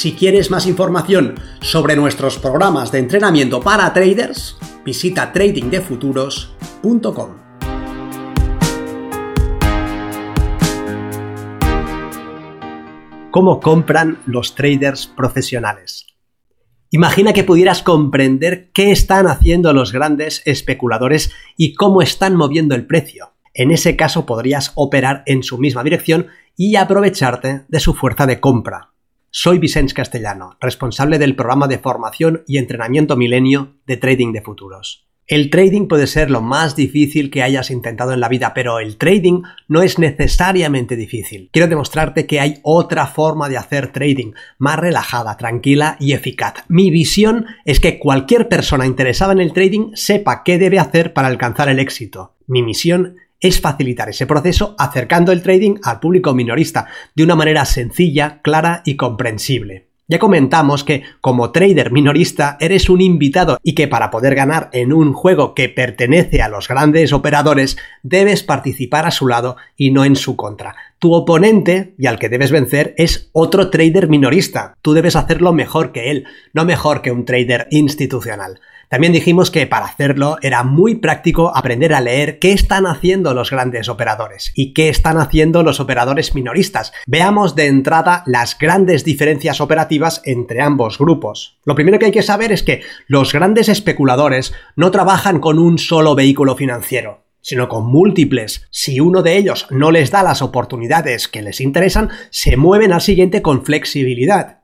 Si quieres más información sobre nuestros programas de entrenamiento para traders, visita tradingdefuturos.com. ¿Cómo compran los traders profesionales? Imagina que pudieras comprender qué están haciendo los grandes especuladores y cómo están moviendo el precio. En ese caso podrías operar en su misma dirección y aprovecharte de su fuerza de compra. Soy Vicente Castellano, responsable del programa de formación y entrenamiento milenio de Trading de Futuros. El trading puede ser lo más difícil que hayas intentado en la vida, pero el trading no es necesariamente difícil. Quiero demostrarte que hay otra forma de hacer trading, más relajada, tranquila y eficaz. Mi visión es que cualquier persona interesada en el trading sepa qué debe hacer para alcanzar el éxito. Mi misión es facilitar ese proceso acercando el trading al público minorista de una manera sencilla, clara y comprensible. Ya comentamos que como trader minorista eres un invitado y que para poder ganar en un juego que pertenece a los grandes operadores debes participar a su lado y no en su contra. Tu oponente y al que debes vencer es otro trader minorista. Tú debes hacerlo mejor que él, no mejor que un trader institucional. También dijimos que para hacerlo era muy práctico aprender a leer qué están haciendo los grandes operadores y qué están haciendo los operadores minoristas. Veamos de entrada las grandes diferencias operativas entre ambos grupos. Lo primero que hay que saber es que los grandes especuladores no trabajan con un solo vehículo financiero sino con múltiples. Si uno de ellos no les da las oportunidades que les interesan, se mueven al siguiente con flexibilidad.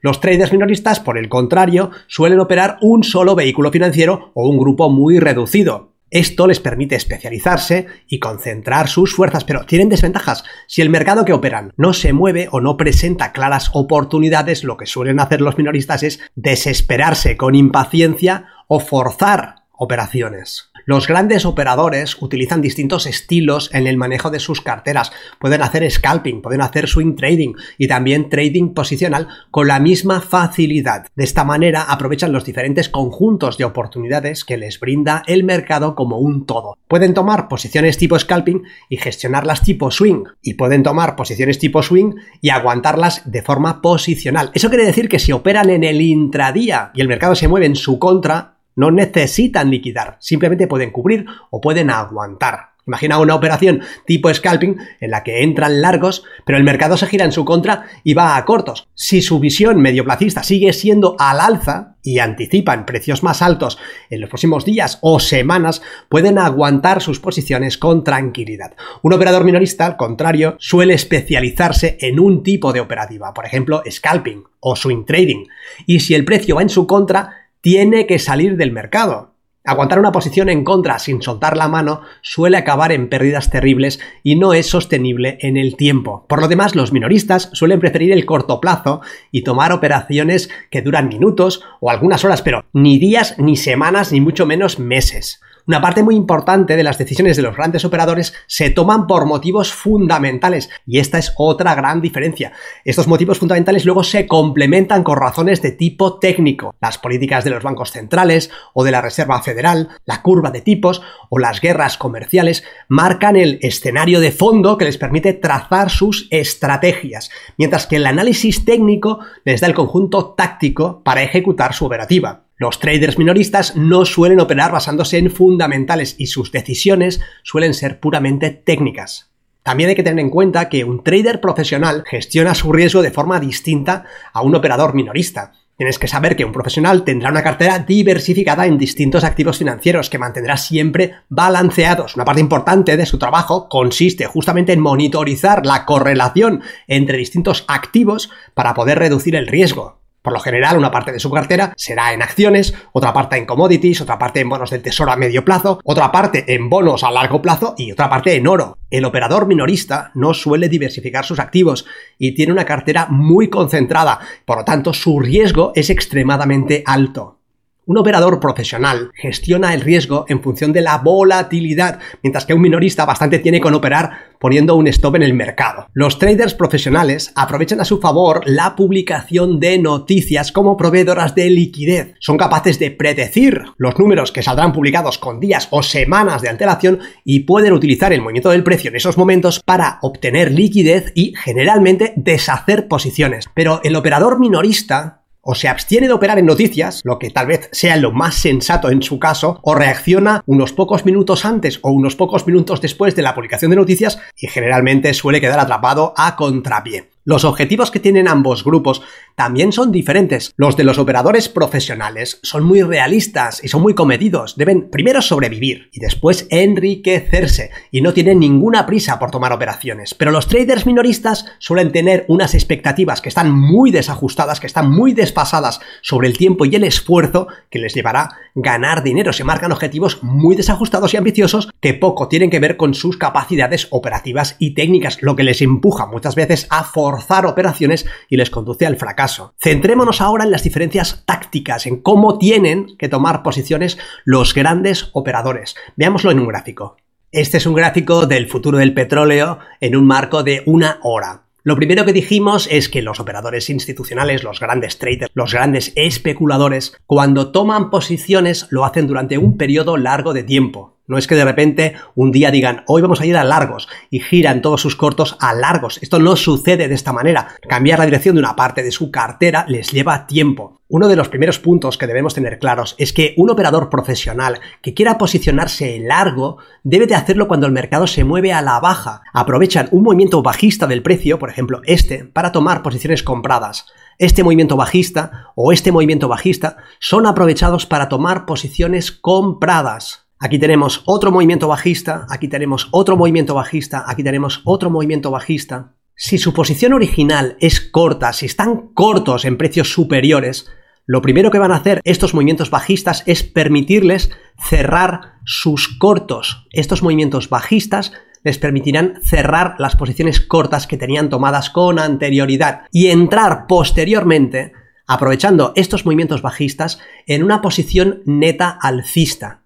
Los traders minoristas, por el contrario, suelen operar un solo vehículo financiero o un grupo muy reducido. Esto les permite especializarse y concentrar sus fuerzas, pero tienen desventajas. Si el mercado que operan no se mueve o no presenta claras oportunidades, lo que suelen hacer los minoristas es desesperarse con impaciencia o forzar operaciones. Los grandes operadores utilizan distintos estilos en el manejo de sus carteras. Pueden hacer scalping, pueden hacer swing trading y también trading posicional con la misma facilidad. De esta manera aprovechan los diferentes conjuntos de oportunidades que les brinda el mercado como un todo. Pueden tomar posiciones tipo scalping y gestionarlas tipo swing. Y pueden tomar posiciones tipo swing y aguantarlas de forma posicional. Eso quiere decir que si operan en el intradía y el mercado se mueve en su contra, no necesitan liquidar, simplemente pueden cubrir o pueden aguantar. Imagina una operación tipo scalping en la que entran largos, pero el mercado se gira en su contra y va a cortos. Si su visión medioplacista sigue siendo al alza y anticipan precios más altos en los próximos días o semanas, pueden aguantar sus posiciones con tranquilidad. Un operador minorista, al contrario, suele especializarse en un tipo de operativa, por ejemplo, scalping o swing trading. Y si el precio va en su contra, tiene que salir del mercado. Aguantar una posición en contra sin soltar la mano suele acabar en pérdidas terribles y no es sostenible en el tiempo. Por lo demás, los minoristas suelen preferir el corto plazo y tomar operaciones que duran minutos o algunas horas, pero ni días, ni semanas, ni mucho menos meses. Una parte muy importante de las decisiones de los grandes operadores se toman por motivos fundamentales y esta es otra gran diferencia. Estos motivos fundamentales luego se complementan con razones de tipo técnico, las políticas de los bancos centrales o de la Reserva Federal, la curva de tipos o las guerras comerciales marcan el escenario de fondo que les permite trazar sus estrategias, mientras que el análisis técnico les da el conjunto táctico para ejecutar su operativa. Los traders minoristas no suelen operar basándose en fundamentales y sus decisiones suelen ser puramente técnicas. También hay que tener en cuenta que un trader profesional gestiona su riesgo de forma distinta a un operador minorista. Tienes que saber que un profesional tendrá una cartera diversificada en distintos activos financieros que mantendrá siempre balanceados. Una parte importante de su trabajo consiste justamente en monitorizar la correlación entre distintos activos para poder reducir el riesgo. Por lo general, una parte de su cartera será en acciones, otra parte en commodities, otra parte en bonos del tesoro a medio plazo, otra parte en bonos a largo plazo y otra parte en oro. El operador minorista no suele diversificar sus activos y tiene una cartera muy concentrada, por lo tanto su riesgo es extremadamente alto. Un operador profesional gestiona el riesgo en función de la volatilidad, mientras que un minorista bastante tiene con operar poniendo un stop en el mercado. Los traders profesionales aprovechan a su favor la publicación de noticias como proveedoras de liquidez. Son capaces de predecir los números que saldrán publicados con días o semanas de antelación y pueden utilizar el movimiento del precio en esos momentos para obtener liquidez y generalmente deshacer posiciones. Pero el operador minorista o se abstiene de operar en noticias, lo que tal vez sea lo más sensato en su caso, o reacciona unos pocos minutos antes o unos pocos minutos después de la publicación de noticias y generalmente suele quedar atrapado a contrapié. Los objetivos que tienen ambos grupos también son diferentes. Los de los operadores profesionales son muy realistas y son muy comedidos. Deben primero sobrevivir y después enriquecerse y no tienen ninguna prisa por tomar operaciones. Pero los traders minoristas suelen tener unas expectativas que están muy desajustadas, que están muy desfasadas sobre el tiempo y el esfuerzo que les llevará ganar dinero. Se marcan objetivos muy desajustados y ambiciosos que poco tienen que ver con sus capacidades operativas y técnicas, lo que les empuja muchas veces a forzar operaciones y les conduce al fracaso. Centrémonos ahora en las diferencias tácticas, en cómo tienen que tomar posiciones los grandes operadores. Veámoslo en un gráfico. Este es un gráfico del futuro del petróleo en un marco de una hora. Lo primero que dijimos es que los operadores institucionales, los grandes traders, los grandes especuladores, cuando toman posiciones lo hacen durante un periodo largo de tiempo. No es que de repente un día digan, hoy vamos a ir a largos y giran todos sus cortos a largos. Esto no sucede de esta manera. Cambiar la dirección de una parte de su cartera les lleva tiempo. Uno de los primeros puntos que debemos tener claros es que un operador profesional que quiera posicionarse largo debe de hacerlo cuando el mercado se mueve a la baja. Aprovechan un movimiento bajista del precio, por ejemplo este, para tomar posiciones compradas este movimiento bajista o este movimiento bajista son aprovechados para tomar posiciones compradas. Aquí tenemos otro movimiento bajista, aquí tenemos otro movimiento bajista, aquí tenemos otro movimiento bajista. Si su posición original es corta, si están cortos en precios superiores, lo primero que van a hacer estos movimientos bajistas es permitirles cerrar sus cortos. Estos movimientos bajistas les permitirán cerrar las posiciones cortas que tenían tomadas con anterioridad y entrar posteriormente, aprovechando estos movimientos bajistas, en una posición neta alcista.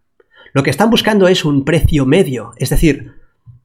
Lo que están buscando es un precio medio, es decir,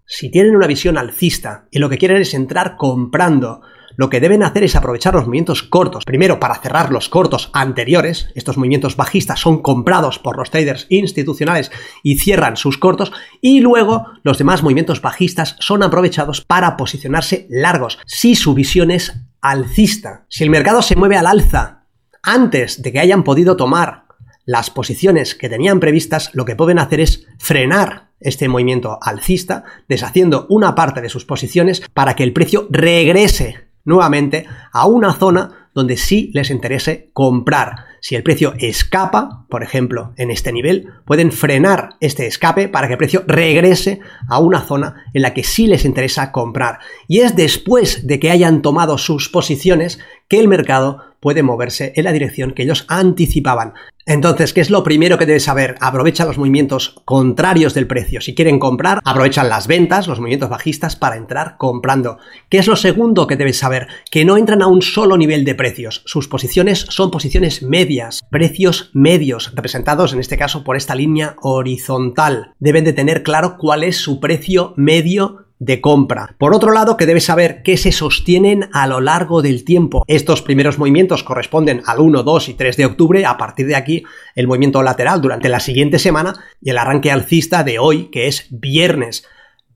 si tienen una visión alcista y lo que quieren es entrar comprando, lo que deben hacer es aprovechar los movimientos cortos, primero para cerrar los cortos anteriores, estos movimientos bajistas son comprados por los traders institucionales y cierran sus cortos, y luego los demás movimientos bajistas son aprovechados para posicionarse largos, si su visión es alcista. Si el mercado se mueve al alza antes de que hayan podido tomar las posiciones que tenían previstas, lo que pueden hacer es frenar este movimiento alcista, deshaciendo una parte de sus posiciones para que el precio regrese nuevamente a una zona donde sí les interese comprar. Si el precio escapa, por ejemplo, en este nivel, pueden frenar este escape para que el precio regrese a una zona en la que sí les interesa comprar. Y es después de que hayan tomado sus posiciones que el mercado puede moverse en la dirección que ellos anticipaban. Entonces, ¿qué es lo primero que debes saber? Aprovecha los movimientos contrarios del precio. Si quieren comprar, aprovechan las ventas, los movimientos bajistas para entrar comprando. ¿Qué es lo segundo que debes saber? Que no entran a un solo nivel de precios. Sus posiciones son posiciones medias, precios medios, representados en este caso por esta línea horizontal. Deben de tener claro cuál es su precio medio de compra. Por otro lado, que debes saber que se sostienen a lo largo del tiempo. Estos primeros movimientos corresponden al 1, 2 y 3 de octubre. A partir de aquí, el movimiento lateral durante la siguiente semana y el arranque alcista de hoy, que es viernes.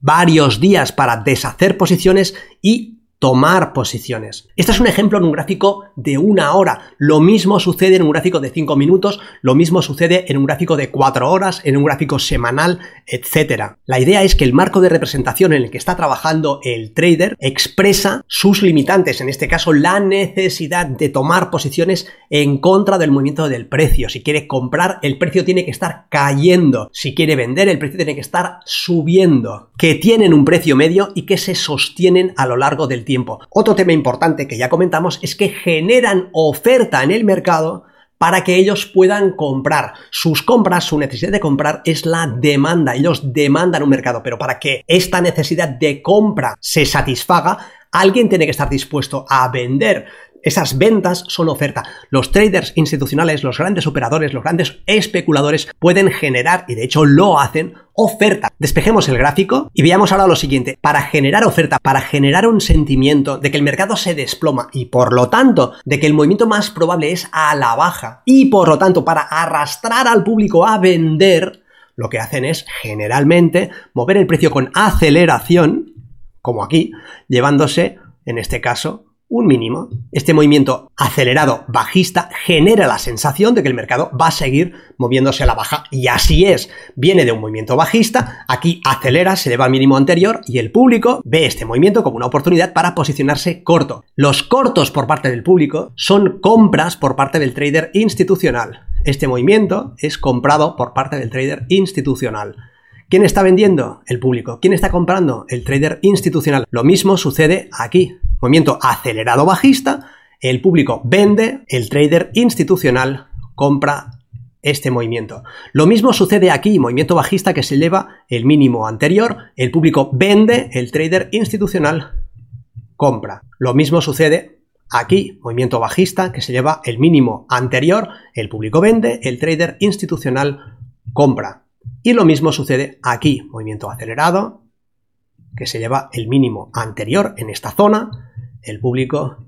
Varios días para deshacer posiciones y tomar posiciones. Este es un ejemplo en un gráfico de una hora. Lo mismo sucede en un gráfico de 5 minutos, lo mismo sucede en un gráfico de 4 horas, en un gráfico semanal, etc. La idea es que el marco de representación en el que está trabajando el trader expresa sus limitantes, en este caso la necesidad de tomar posiciones en contra del movimiento del precio. Si quiere comprar, el precio tiene que estar cayendo. Si quiere vender, el precio tiene que estar subiendo. Que tienen un precio medio y que se sostienen a lo largo del tiempo Otro tema importante que ya comentamos es que generan oferta en el mercado para que ellos puedan comprar. Sus compras, su necesidad de comprar es la demanda. Ellos demandan un mercado, pero para que esta necesidad de compra se satisfaga, alguien tiene que estar dispuesto a vender. Esas ventas son oferta. Los traders institucionales, los grandes operadores, los grandes especuladores pueden generar, y de hecho lo hacen, oferta. Despejemos el gráfico y veamos ahora lo siguiente. Para generar oferta, para generar un sentimiento de que el mercado se desploma y por lo tanto de que el movimiento más probable es a la baja y por lo tanto para arrastrar al público a vender, lo que hacen es generalmente mover el precio con aceleración, como aquí, llevándose, en este caso, un mínimo. Este movimiento acelerado bajista genera la sensación de que el mercado va a seguir moviéndose a la baja. Y así es. Viene de un movimiento bajista, aquí acelera, se eleva al mínimo anterior y el público ve este movimiento como una oportunidad para posicionarse corto. Los cortos por parte del público son compras por parte del trader institucional. Este movimiento es comprado por parte del trader institucional. ¿Quién está vendiendo? El público. ¿Quién está comprando? El trader institucional. Lo mismo sucede aquí movimiento acelerado bajista, el público vende, el trader institucional compra este movimiento. Lo mismo sucede aquí, movimiento bajista que se lleva el mínimo anterior, el público vende, el trader institucional compra. Lo mismo sucede aquí, movimiento bajista que se lleva el mínimo anterior, el público vende, el trader institucional compra. Y lo mismo sucede aquí, movimiento acelerado que se lleva el mínimo anterior en esta zona, el público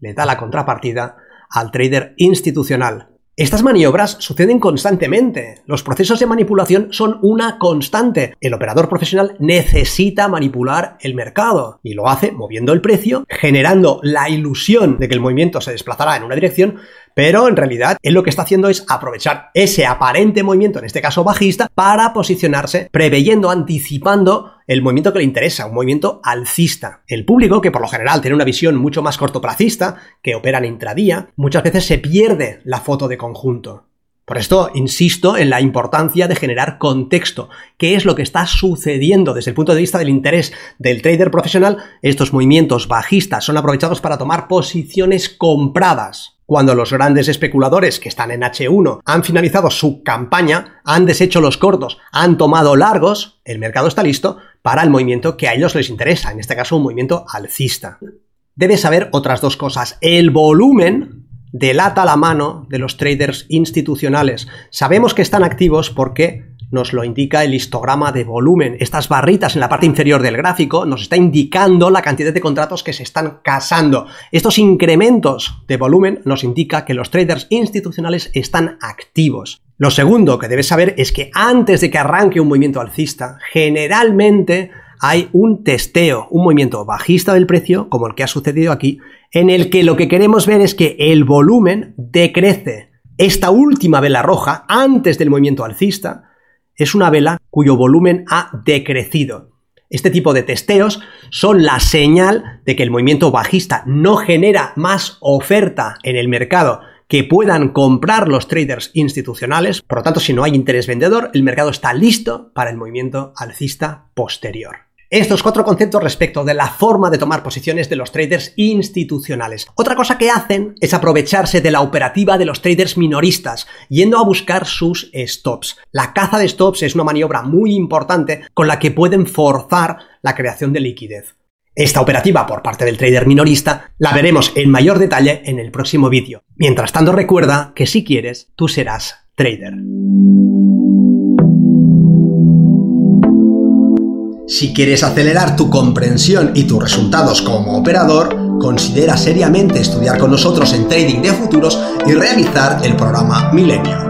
le da la contrapartida al trader institucional. Estas maniobras suceden constantemente. Los procesos de manipulación son una constante. El operador profesional necesita manipular el mercado y lo hace moviendo el precio, generando la ilusión de que el movimiento se desplazará en una dirección, pero en realidad él lo que está haciendo es aprovechar ese aparente movimiento, en este caso bajista, para posicionarse, preveyendo, anticipando el movimiento que le interesa, un movimiento alcista. El público, que por lo general tiene una visión mucho más cortoplacista, que opera en intradía, muchas veces se pierde la foto de conjunto. Por esto insisto en la importancia de generar contexto. ¿Qué es lo que está sucediendo desde el punto de vista del interés del trader profesional? Estos movimientos bajistas son aprovechados para tomar posiciones compradas. Cuando los grandes especuladores que están en H1 han finalizado su campaña, han deshecho los cortos, han tomado largos, el mercado está listo para el movimiento que a ellos les interesa, en este caso un movimiento alcista. Debes saber otras dos cosas. El volumen delata la mano de los traders institucionales. Sabemos que están activos porque nos lo indica el histograma de volumen. Estas barritas en la parte inferior del gráfico nos está indicando la cantidad de contratos que se están casando. Estos incrementos de volumen nos indica que los traders institucionales están activos. Lo segundo que debes saber es que antes de que arranque un movimiento alcista, generalmente hay un testeo, un movimiento bajista del precio, como el que ha sucedido aquí, en el que lo que queremos ver es que el volumen decrece. Esta última vela roja, antes del movimiento alcista, es una vela cuyo volumen ha decrecido. Este tipo de testeos son la señal de que el movimiento bajista no genera más oferta en el mercado que puedan comprar los traders institucionales. Por lo tanto, si no hay interés vendedor, el mercado está listo para el movimiento alcista posterior. Estos cuatro conceptos respecto de la forma de tomar posiciones de los traders institucionales. Otra cosa que hacen es aprovecharse de la operativa de los traders minoristas, yendo a buscar sus stops. La caza de stops es una maniobra muy importante con la que pueden forzar la creación de liquidez. Esta operativa por parte del trader minorista la veremos en mayor detalle en el próximo vídeo. Mientras tanto recuerda que si quieres, tú serás trader. Si quieres acelerar tu comprensión y tus resultados como operador, considera seriamente estudiar con nosotros en Trading de Futuros y realizar el programa Milenio.